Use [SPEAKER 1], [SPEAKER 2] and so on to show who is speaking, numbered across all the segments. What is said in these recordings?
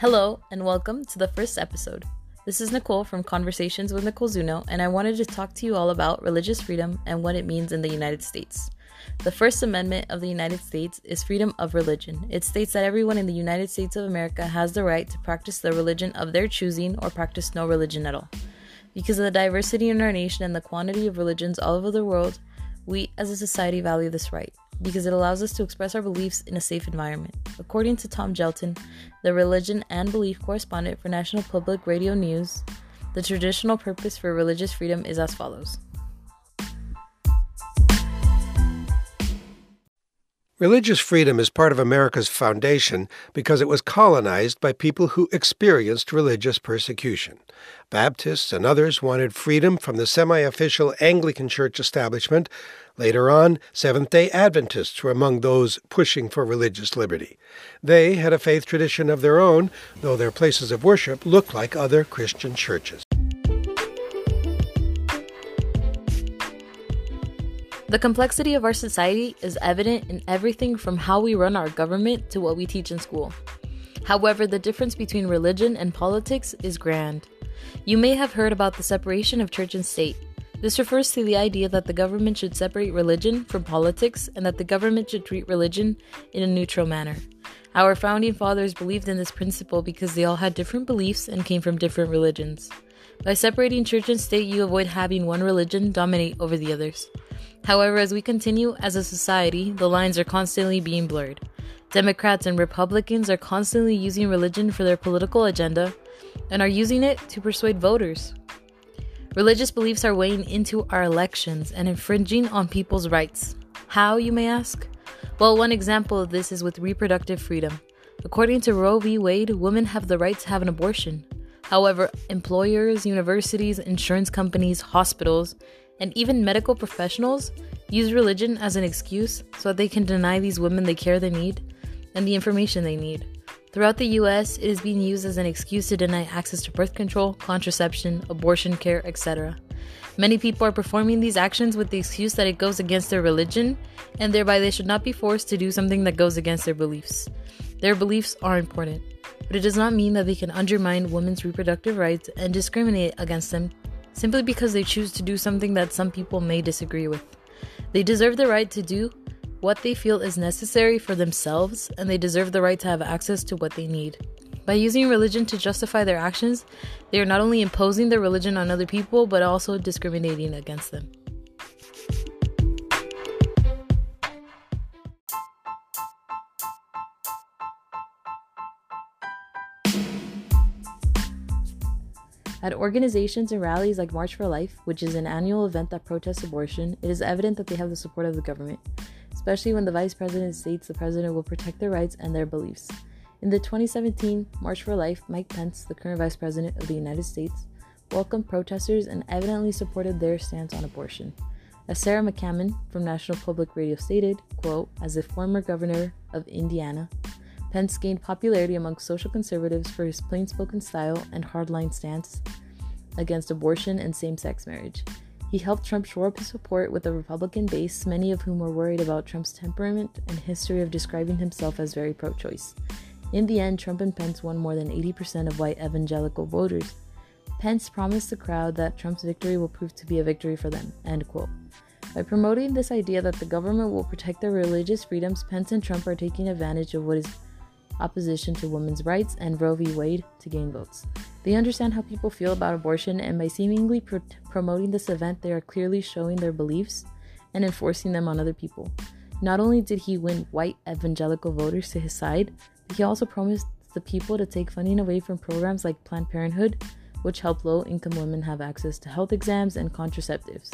[SPEAKER 1] Hello, and welcome to the first episode. This is Nicole from Conversations with Nicole Zuno, and I wanted to talk to you all about religious freedom and what it means in the United States. The First Amendment of the United States is freedom of religion. It states that everyone in the United States of America has the right to practice the religion of their choosing or practice no religion at all. Because of the diversity in our nation and the quantity of religions all over the world, we as a society value this right because it allows us to express our beliefs in a safe environment. According to Tom Gjelten, the religion and belief correspondent for National Public Radio News, the traditional purpose for religious freedom is as follows.
[SPEAKER 2] Religious freedom is part of America's foundation because it was colonized by people who experienced religious persecution. Baptists and others wanted freedom from the semi official Anglican Church establishment. Later on, Seventh day Adventists were among those pushing for religious liberty. They had a faith tradition of their own, though their places of worship looked like other Christian churches.
[SPEAKER 1] The complexity of our society is evident in everything from how we run our government to what we teach in school. However, the difference between religion and politics is grand. You may have heard about the separation of church and state. This refers to the idea that the government should separate religion from politics and that the government should treat religion in a neutral manner. Our founding fathers believed in this principle because they all had different beliefs and came from different religions. By separating church and state, you avoid having one religion dominate over the others. However, as we continue as a society, the lines are constantly being blurred. Democrats and Republicans are constantly using religion for their political agenda and are using it to persuade voters. Religious beliefs are weighing into our elections and infringing on people's rights. How, you may ask? Well, one example of this is with reproductive freedom. According to Roe v. Wade, women have the right to have an abortion. However, employers, universities, insurance companies, hospitals, and even medical professionals use religion as an excuse so that they can deny these women the care they need and the information they need. Throughout the US, it is being used as an excuse to deny access to birth control, contraception, abortion care, etc. Many people are performing these actions with the excuse that it goes against their religion, and thereby they should not be forced to do something that goes against their beliefs. Their beliefs are important, but it does not mean that they can undermine women's reproductive rights and discriminate against them simply because they choose to do something that some people may disagree with. They deserve the right to do what they feel is necessary for themselves, and they deserve the right to have access to what they need. By using religion to justify their actions, they are not only imposing their religion on other people, but also discriminating against them. At organizations and rallies like March for Life, which is an annual event that protests abortion, it is evident that they have the support of the government, especially when the vice president states the president will protect their rights and their beliefs. In the 2017 March for Life, Mike Pence, the current vice president of the United States, welcomed protesters and evidently supported their stance on abortion. As Sarah McCammon from National Public Radio stated, quote, as a former governor of Indiana, Pence gained popularity among social conservatives for his plain spoken style and hardline stance against abortion and same sex marriage. He helped Trump shore up his support with a Republican base, many of whom were worried about Trump's temperament and history of describing himself as very pro choice. In the end, Trump and Pence won more than 80% of white evangelical voters. Pence promised the crowd that Trump's victory will prove to be a victory for them. End quote. By promoting this idea that the government will protect their religious freedoms, Pence and Trump are taking advantage of what is opposition to women's rights and Roe v. Wade to gain votes. They understand how people feel about abortion, and by seemingly pro- promoting this event, they are clearly showing their beliefs and enforcing them on other people. Not only did he win white evangelical voters to his side, but he also promised the people to take funding away from programs like Planned Parenthood, which help low income women have access to health exams and contraceptives.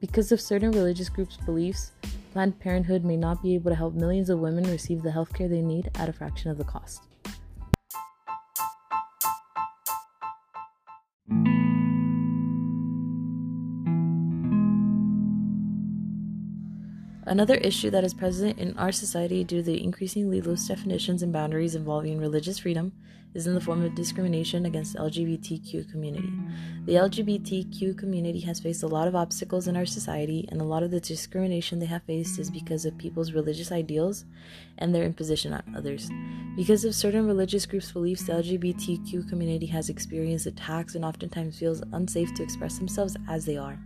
[SPEAKER 1] Because of certain religious groups' beliefs, Planned Parenthood may not be able to help millions of women receive the health care they need at a fraction of the cost. Another issue that is present in our society due to the increasingly loose definitions and boundaries involving religious freedom is in the form of discrimination against the LGBTQ community. The LGBTQ community has faced a lot of obstacles in our society, and a lot of the discrimination they have faced is because of people's religious ideals and their imposition on others. Because of certain religious groups' beliefs, the LGBTQ community has experienced attacks and oftentimes feels unsafe to express themselves as they are.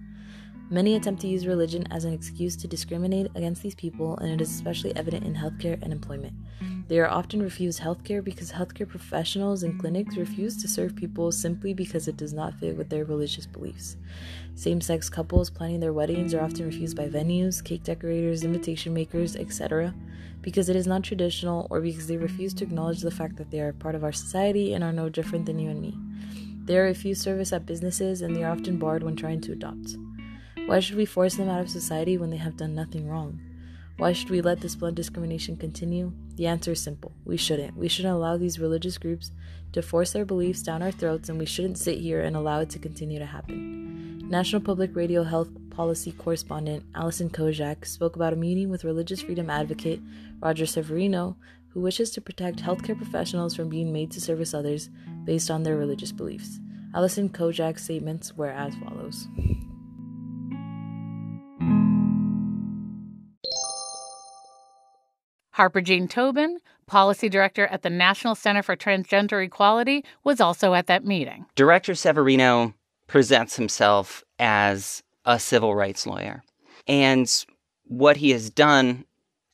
[SPEAKER 1] Many attempt to use religion as an excuse to discriminate against these people, and it is especially evident in healthcare and employment. They are often refused healthcare because healthcare professionals and clinics refuse to serve people simply because it does not fit with their religious beliefs. Same sex couples planning their weddings are often refused by venues, cake decorators, invitation makers, etc., because it is not traditional or because they refuse to acknowledge the fact that they are part of our society and are no different than you and me. They are refused service at businesses and they are often barred when trying to adopt. Why should we force them out of society when they have done nothing wrong? Why should we let this blunt discrimination continue? The answer is simple. We shouldn't. We shouldn't allow these religious groups to force their beliefs down our throats, and we shouldn't sit here and allow it to continue to happen. National Public Radio Health Policy Correspondent Alison Kodjak spoke about a meeting with religious freedom advocate Roger Severino, who wishes to protect healthcare professionals from being made to service others based on their religious beliefs. Alison Kodjak's statements were as follows.
[SPEAKER 3] Harper Jean Tobin, policy director at the National Center for Transgender Equality, was also at that meeting.
[SPEAKER 4] Director Severino presents himself as a civil rights lawyer. And what he has done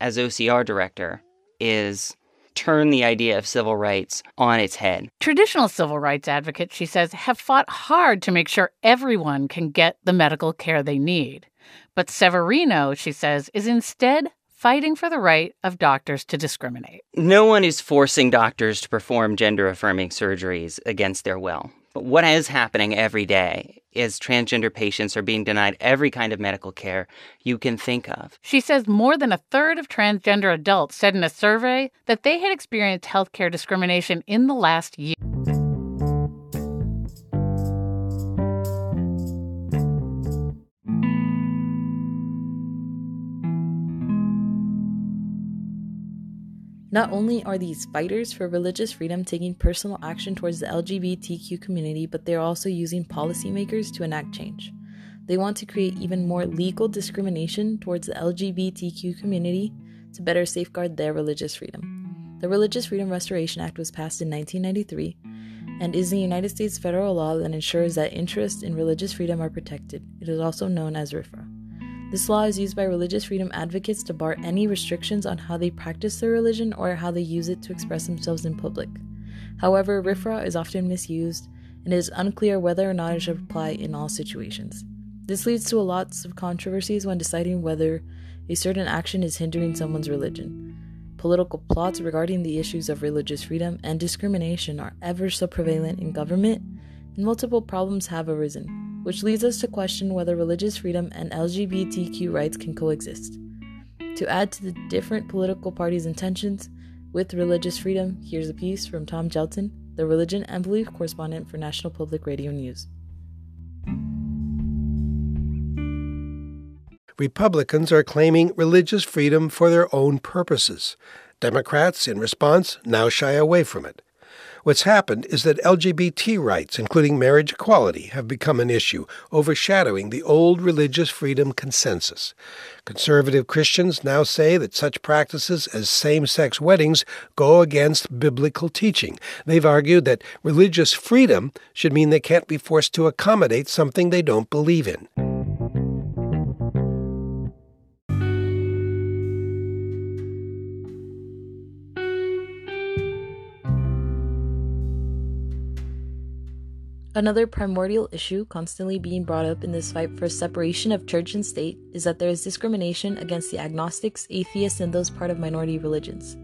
[SPEAKER 4] as OCR director is turn the idea of civil rights on its head.
[SPEAKER 3] Traditional civil rights advocates, she says, have fought hard to make sure everyone can get the medical care they need. But Severino, she says, is instead fighting for the right of doctors to discriminate.
[SPEAKER 4] No one is forcing doctors to perform gender affirming surgeries against their will. But what is happening every day is transgender patients are being denied every kind of medical care you can think of.
[SPEAKER 3] She says more than a third of transgender adults said in a survey that they had experienced healthcare discrimination in the last year.
[SPEAKER 1] Not only are these fighters for religious freedom taking personal action towards the LGBTQ community, but they are also using policymakers to enact change. They want to create even more legal discrimination towards the LGBTQ community to better safeguard their religious freedom. The Religious Freedom Restoration Act was passed in 1993 and is the United States federal law that ensures that interests in religious freedom are protected. It is also known as RFRA. This law is used by religious freedom advocates to bar any restrictions on how they practice their religion or how they use it to express themselves in public. However, RFRA is often misused, and it is unclear whether or not it should apply in all situations. This leads to a lots of controversies when deciding whether a certain action is hindering someone's religion. Political plots regarding the issues of religious freedom and discrimination are ever so prevalent in government, and multiple problems have arisen which leads us to question whether religious freedom and LGBTQ rights can coexist. To add to the different political parties' intentions with religious freedom, here's a piece from Tom Gjelten, the religion and belief correspondent for National Public Radio News.
[SPEAKER 2] Republicans are claiming religious freedom for their own purposes. Democrats, in response, now shy away from it. What's happened is that LGBT rights, including marriage equality, have become an issue, overshadowing the old religious freedom consensus. Conservative Christians now say that such practices as same sex weddings go against biblical teaching. They've argued that religious freedom should mean they can't be forced to accommodate something they don't believe in.
[SPEAKER 1] Another primordial issue constantly being brought up in this fight for separation of church and state is that there is discrimination against the agnostics, atheists, and those part of minority religions.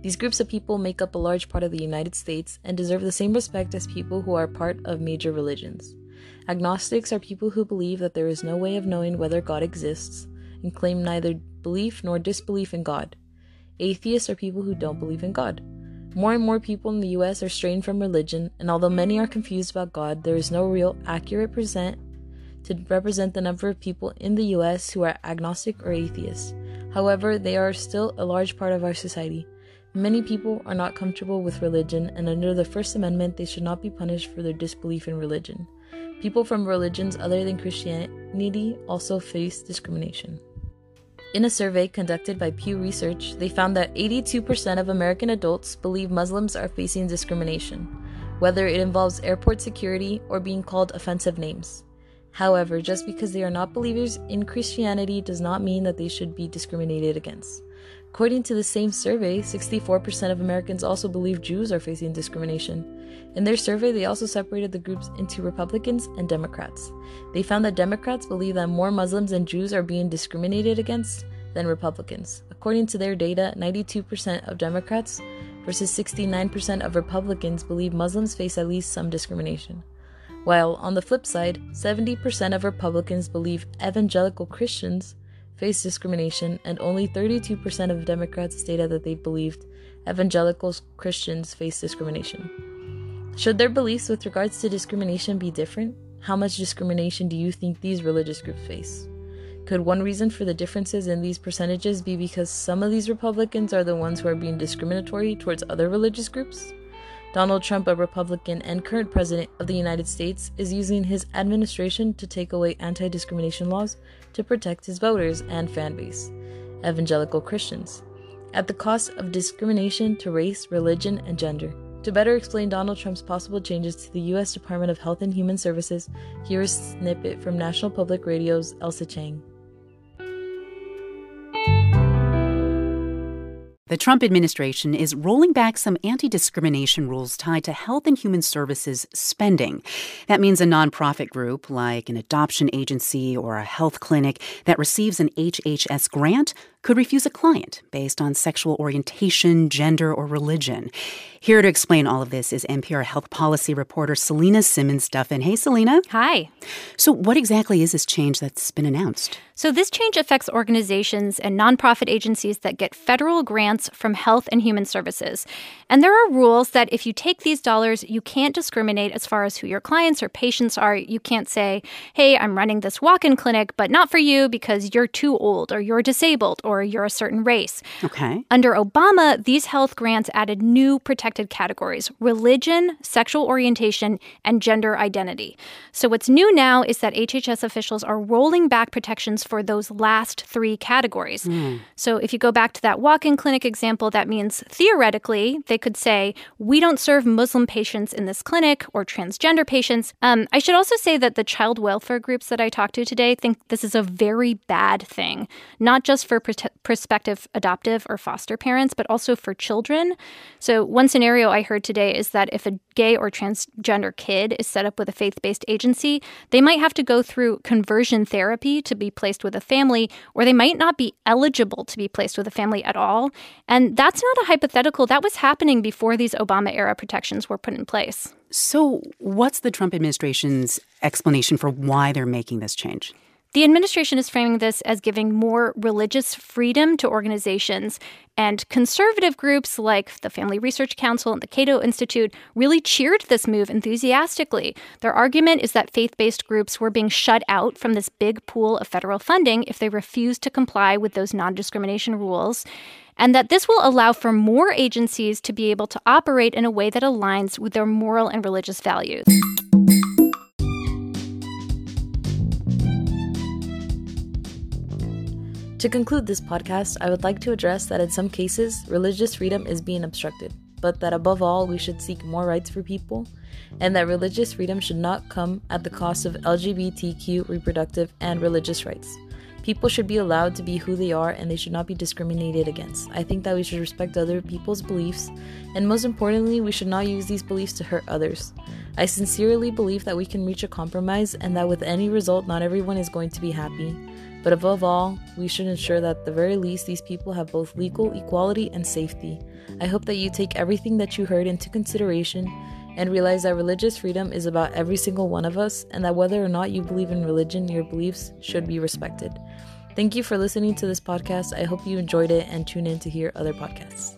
[SPEAKER 1] These groups of people make up a large part of the United States and deserve the same respect as people who are part of major religions. Agnostics are people who believe that there is no way of knowing whether God exists and claim neither belief nor disbelief in God. Atheists are people who don't believe in God. More and more people in the US are straying from religion, and although many are confused about God, there is no real accurate percent to represent the number of people in the US who are agnostic or atheists. However, they are still a large part of our society. Many people are not comfortable with religion, and under the First Amendment, they should not be punished for their disbelief in religion. People from religions other than Christianity also face discrimination. In a survey conducted by Pew Research, they found that 82% of American adults believe Muslims are facing discrimination, whether it involves airport security or being called offensive names. However, just because they are not believers in Christianity does not mean that they should be discriminated against. According to the same survey, 64% of Americans also believe Jews are facing discrimination. In their survey, they also separated the groups into Republicans and Democrats. They found that Democrats believe that more Muslims and Jews are being discriminated against than Republicans. According to their data, 92% of Democrats versus 69% of Republicans believe Muslims face at least some discrimination. While on the flip side, 70% of Republicans believe evangelical Christians face discrimination, and only 32% of Democrats stated that they believed evangelical Christians face discrimination. Should their beliefs with regards to discrimination be different? How much discrimination do you think these religious groups face? Could one reason for the differences in these percentages be because some of these Republicans are the ones who are being discriminatory towards other religious groups? Donald Trump, a Republican and current President of the United States, is using his administration to take away anti discrimination laws to protect his voters and fan base, evangelical Christians, at the cost of discrimination to race, religion, and gender. To better explain Donald Trump's possible changes to the U.S. Department of Health and Human Services, here is a snippet from National Public Radio's Ailsa Chang.
[SPEAKER 5] The Trump administration is rolling back some anti discrimination rules tied to health and human services spending. That means a nonprofit group like an adoption agency or a health clinic that receives an HHS grant could refuse a client based on sexual orientation, gender, or religion. Here to explain all of this is NPR health policy reporter Selena Simmons Duffin. Hey, Selena.
[SPEAKER 6] Hi.
[SPEAKER 5] So, what exactly is this change that's been announced?
[SPEAKER 6] So, this change affects organizations and nonprofit agencies that get federal grants from Health and Human Services. And there are rules that if you take these dollars, you can't discriminate as far as who your clients or patients are. You can't say, hey, I'm running this walk in clinic, but not for you because you're too old or you're disabled or or you're a certain race.
[SPEAKER 5] Okay.
[SPEAKER 6] Under Obama, these health grants added new protected categories religion, sexual orientation, and gender identity. So, what's new now is that HHS officials are rolling back protections for those last three categories. Mm. So, if you go back to that walk in clinic example, that means theoretically they could say, We don't serve Muslim patients in this clinic or transgender patients. Um, I should also say that the child welfare groups that I talked to today think this is a very bad thing, not just for prospective adoptive or foster parents, but also for children. So, one scenario I heard today is that if a gay or transgender kid is set up with a faith based agency, they might have to go through conversion therapy to be placed with a family, or they might not be eligible to be placed with a family at all. And that's not a hypothetical, that was happening before these Obama era protections were put in place.
[SPEAKER 5] So, what's the Trump administration's explanation for why they're making this change?
[SPEAKER 6] The administration is framing this as giving more religious freedom to organizations, and conservative groups like the Family Research Council and the Cato Institute really cheered this move enthusiastically. Their argument is that faith based groups were being shut out from this big pool of federal funding if they refused to comply with those non discrimination rules and that this will allow for more agencies to be able to operate in a way that aligns with their moral and religious values.
[SPEAKER 1] To conclude this podcast, I would like to address that in some cases, religious freedom is being obstructed, but that above all, we should seek more rights for people, and that religious freedom should not come at the cost of LGBTQ reproductive and religious rights. People should be allowed to be who they are and they should not be discriminated against. I think that we should respect other people's beliefs, and most importantly, we should not use these beliefs to hurt others. I sincerely believe that we can reach a compromise and that with any result, not everyone is going to be happy. But above all, we should ensure that at the very least these people have both legal equality and safety. I hope that you take everything that you heard into consideration and realize that religious freedom is about every single one of us and that whether or not you believe in religion, your beliefs should be respected. Thank you for listening to this podcast. I hope you enjoyed it and tune in to hear other podcasts.